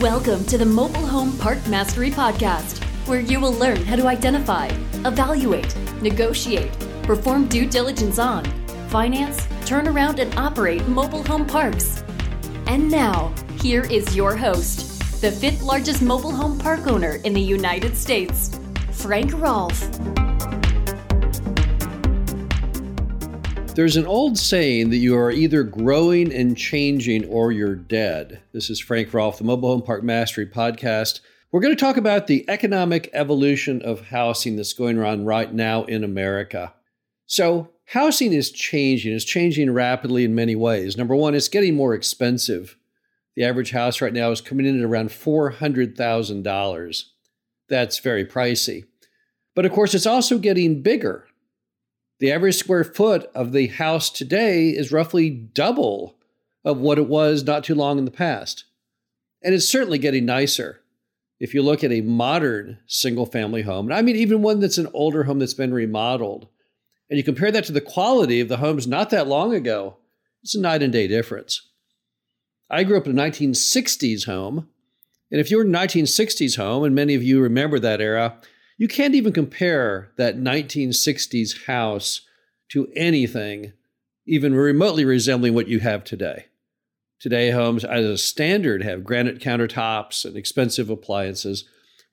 Welcome to the Mobile Home Park Mastery Podcast, where you will learn how to identify, evaluate, negotiate, perform due diligence on, finance, turn around, and operate mobile home parks. And now, here is your host, the fifth largest mobile home park owner in the United States, Frank Rolfe. There's an old saying that you are either growing and changing or you're dead. This is Frank Rolfe, the Mobile Home Park Mastery Podcast. We're going to talk about the economic evolution of housing that's going on right now in America. So, housing is changing, it's changing rapidly in many ways. Number one, it's getting more expensive. The average house right now is coming in at around $400,000. That's very pricey. But of course, it's also getting bigger. The average square foot of the house today is roughly double of what it was not too long in the past. And it's certainly getting nicer. If you look at a modern single family home, and I mean even one that's an older home that's been remodeled, and you compare that to the quality of the homes not that long ago, it's a night and day difference. I grew up in a 1960s home, and if you were in a 1960s home, and many of you remember that era, you can't even compare that 1960s house to anything even remotely resembling what you have today. Today, homes, as a standard, have granite countertops and expensive appliances.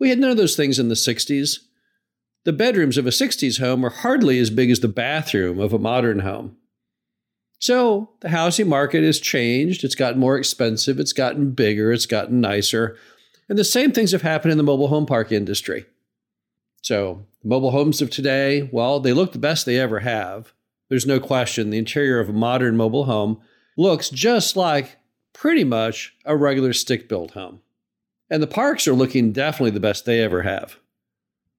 We had none of those things in the 60s. The bedrooms of a 60s home are hardly as big as the bathroom of a modern home. So the housing market has changed. It's gotten more expensive. It's gotten bigger. It's gotten nicer. And the same things have happened in the mobile home park industry. So, mobile homes of today, well, they look the best they ever have. There's no question the interior of a modern mobile home looks just like pretty much a regular stick built home. And the parks are looking definitely the best they ever have.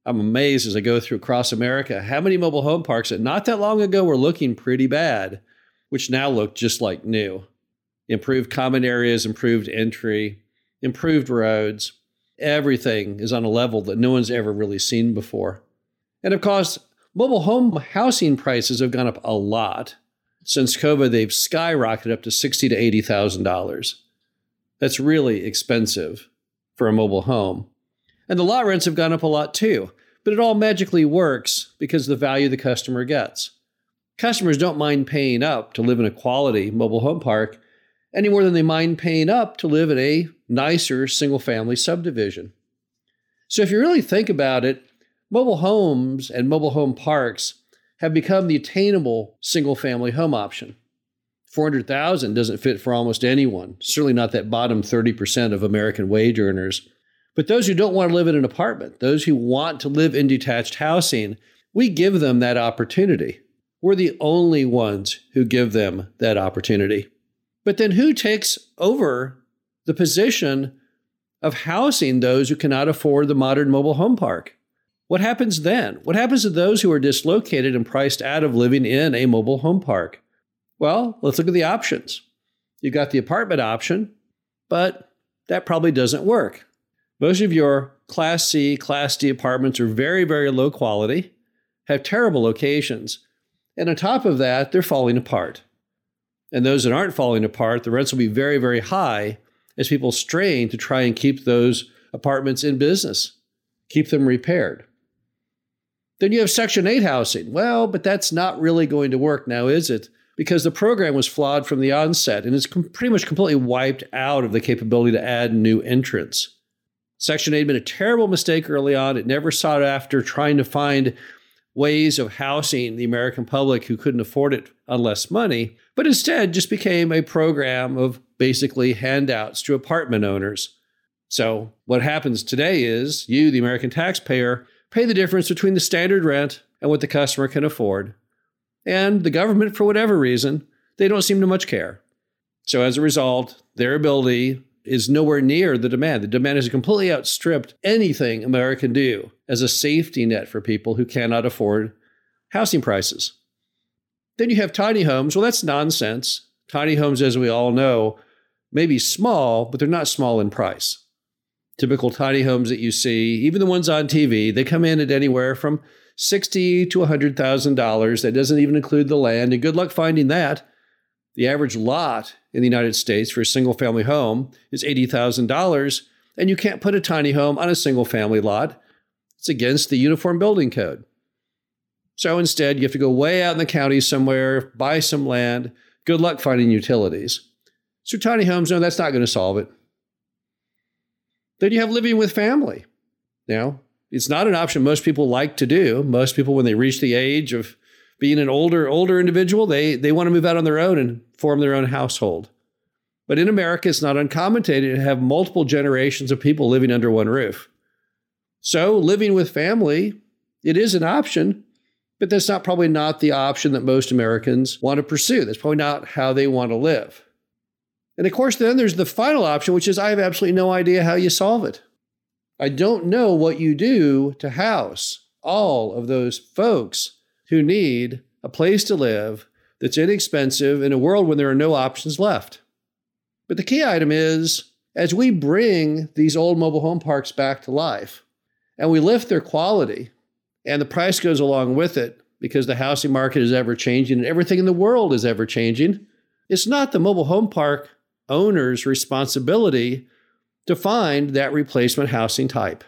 I'm amazed as I go through across America how many mobile home parks that not that long ago were looking pretty bad, which now look just like new. Improved common areas, improved entry, improved roads, everything is on a level that no one's ever really seen before. And of course, mobile home housing prices have gone up a lot. Since COVID, they've skyrocketed up to sixty to eighty thousand dollars. That's really expensive for a mobile home. And the lot rents have gone up a lot too, but it all magically works because the value the customer gets. Customers don't mind paying up to live in a quality mobile home park any more than they mind paying up to live in a nicer single family subdivision. So, if you really think about it, mobile homes and mobile home parks have become the attainable single family home option. 400,000 doesn't fit for almost anyone, certainly not that bottom 30% of American wage earners. But those who don't want to live in an apartment, those who want to live in detached housing, we give them that opportunity. We're the only ones who give them that opportunity. But then who takes over the position of housing those who cannot afford the modern mobile home park? What happens then? What happens to those who are dislocated and priced out of living in a mobile home park? Well, let's look at the options. You've got the apartment option, but that probably doesn't work. Most of your Class C, Class D apartments are very, very low quality, have terrible locations, and on top of that, they're falling apart. And those that aren't falling apart, the rents will be very, very high as people strain to try and keep those apartments in business, keep them repaired. Then you have Section 8 housing. Well, but that's not really going to work now, is it? Because the program was flawed from the onset and it's pretty much completely wiped out of the capability to add new entrants. Section 8 had been a terrible mistake early on. It never sought after trying to find ways of housing the American public who couldn't afford it on less money, but instead just became a program of basically handouts to apartment owners. So, what happens today is you, the American taxpayer, pay the difference between the standard rent and what the customer can afford. And the government, for whatever reason, they don't seem to much care. So, as a result, their ability is nowhere near the demand. The demand has completely outstripped anything America can do as a safety net for people who cannot afford housing prices. Then you have tiny homes. Well, that's nonsense. Tiny homes, as we all know, may be small, but they're not small in price. Typical tiny homes that you see, even the ones on TV, they come in at anywhere from sixty to hundred thousand dollars. That doesn't even include the land, and good luck finding that. The average lot in the United States for a single family home is $80,000. and you can't put a tiny home on a single family lot. It's against the Uniform Building Code. So instead, you have to go way out in the county somewhere, buy some land. Good luck finding utilities. So tiny homes, no, that's not going to solve it. Then you have living with family. Now, it's not an option most people like to do. Most people, when they reach the age of being an older, older individual, they, they want to move out on their own and form their own household. But in America, it's not uncommon to have multiple generations of people living under one roof. So living with family, it is an option, but that's not probably not the option that most Americans want to pursue. That's probably not how they want to live. And of course, then there's the final option, which is I have absolutely no idea how you solve it. I don't know what you do to house all of those folks who need a place to live that's inexpensive in a world when there are no options left. But the key item is as we bring these old mobile home parks back to life and we lift their quality and the price goes along with it because the housing market is ever changing and everything in the world is ever changing, it's not the mobile home park owner's responsibility to find that replacement housing type.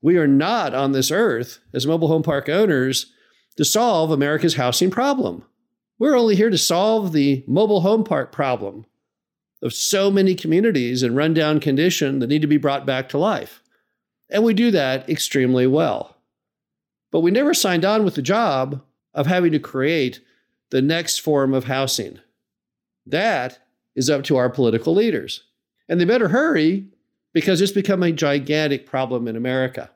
We are not on this earth as mobile home park owners to solve America's housing problem. We're only here to solve the mobile home park problem of so many communities in rundown condition that need to be brought back to life. And we do that extremely well. But we never signed on with the job of having to create the next form of housing. That is up to our political leaders. And they better hurry because it's become a gigantic problem in America.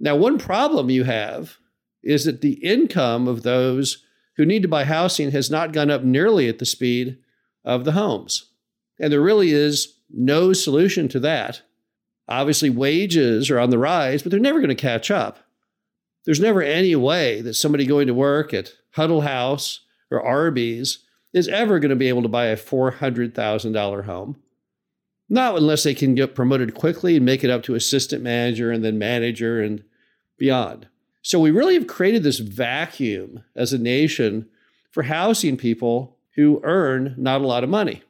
Now, one problem you have is that the income of those who need to buy housing has not gone up nearly at the speed of the homes. And there really is no solution to that. Obviously, wages are on the rise, but they're never going to catch up. There's never any way that somebody going to work at Huddle House or Arby's is ever going to be able to buy a $400,000 home. Not unless they can get promoted quickly and make it up to assistant manager and then manager and beyond. So we really have created this vacuum as a nation for housing people who earn not a lot of money.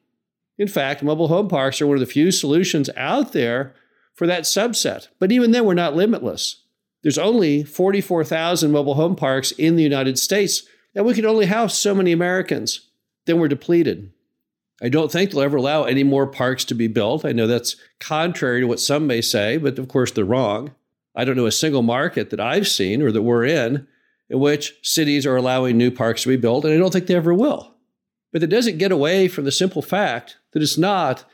In fact, mobile home parks are one of the few solutions out there for that subset. But even then, we're not limitless. There's only 44,000 mobile home parks in the United States, and we can only house so many Americans. Then we're depleted. I don't think they'll ever allow any more parks to be built. I know that's contrary to what some may say, but of course they're wrong. I don't know a single market that I've seen or that we're in in which cities are allowing new parks to be built, and I don't think they ever will. But that doesn't get away from the simple fact that it's not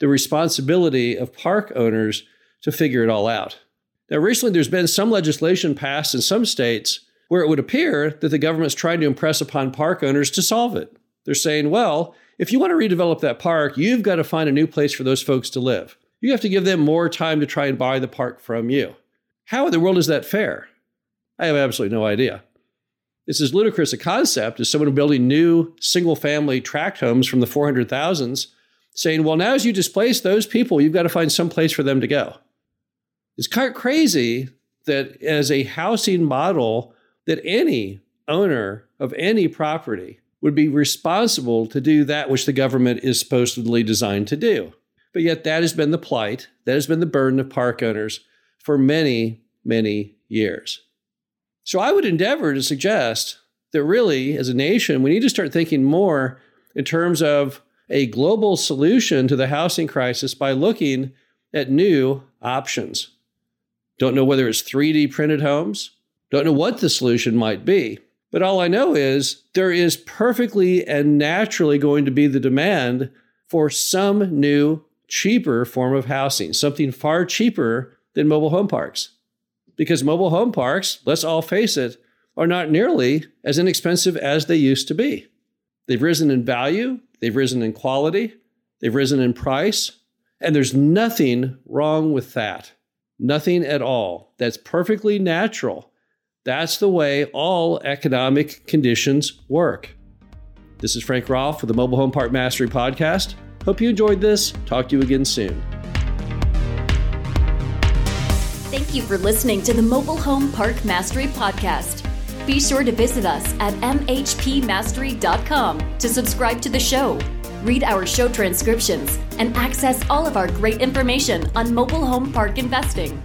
the responsibility of park owners to figure it all out. Now, recently there's been some legislation passed in some states where it would appear that the government's trying to impress upon park owners to solve it. They're saying, well, if you want to redevelop that park, you've got to find a new place for those folks to live. You have to give them more time to try and buy the park from you. How in the world is that fair? I have absolutely no idea. It's as ludicrous a concept as someone building new single family tract homes from the 400,000s saying, well, now as you displace those people, you've got to find some place for them to go. It's kind of crazy that as a housing model, that any owner of any property would be responsible to do that which the government is supposedly designed to do. But yet, that has been the plight, that has been the burden of park owners for many, many years. So I would endeavor to suggest that really, as a nation, we need to start thinking more in terms of a global solution to the housing crisis by looking at new options. Don't know whether it's 3D printed homes, don't know what the solution might be. But all I know is there is perfectly and naturally going to be the demand for some new, cheaper form of housing, something far cheaper than mobile home parks. Because mobile home parks, let's all face it, are not nearly as inexpensive as they used to be. They've risen in value, they've risen in quality, they've risen in price, and there's nothing wrong with that. Nothing at all. That's perfectly natural. That's the way all economic conditions work. This is Frank Rolfe for the Mobile Home Park Mastery Podcast. Hope you enjoyed this. Talk to you again soon. Thank you for listening to the Mobile Home Park Mastery Podcast. Be sure to visit us at mhpmastery.com to subscribe to the show. Read our show transcriptions and access all of our great information on mobile home park investing.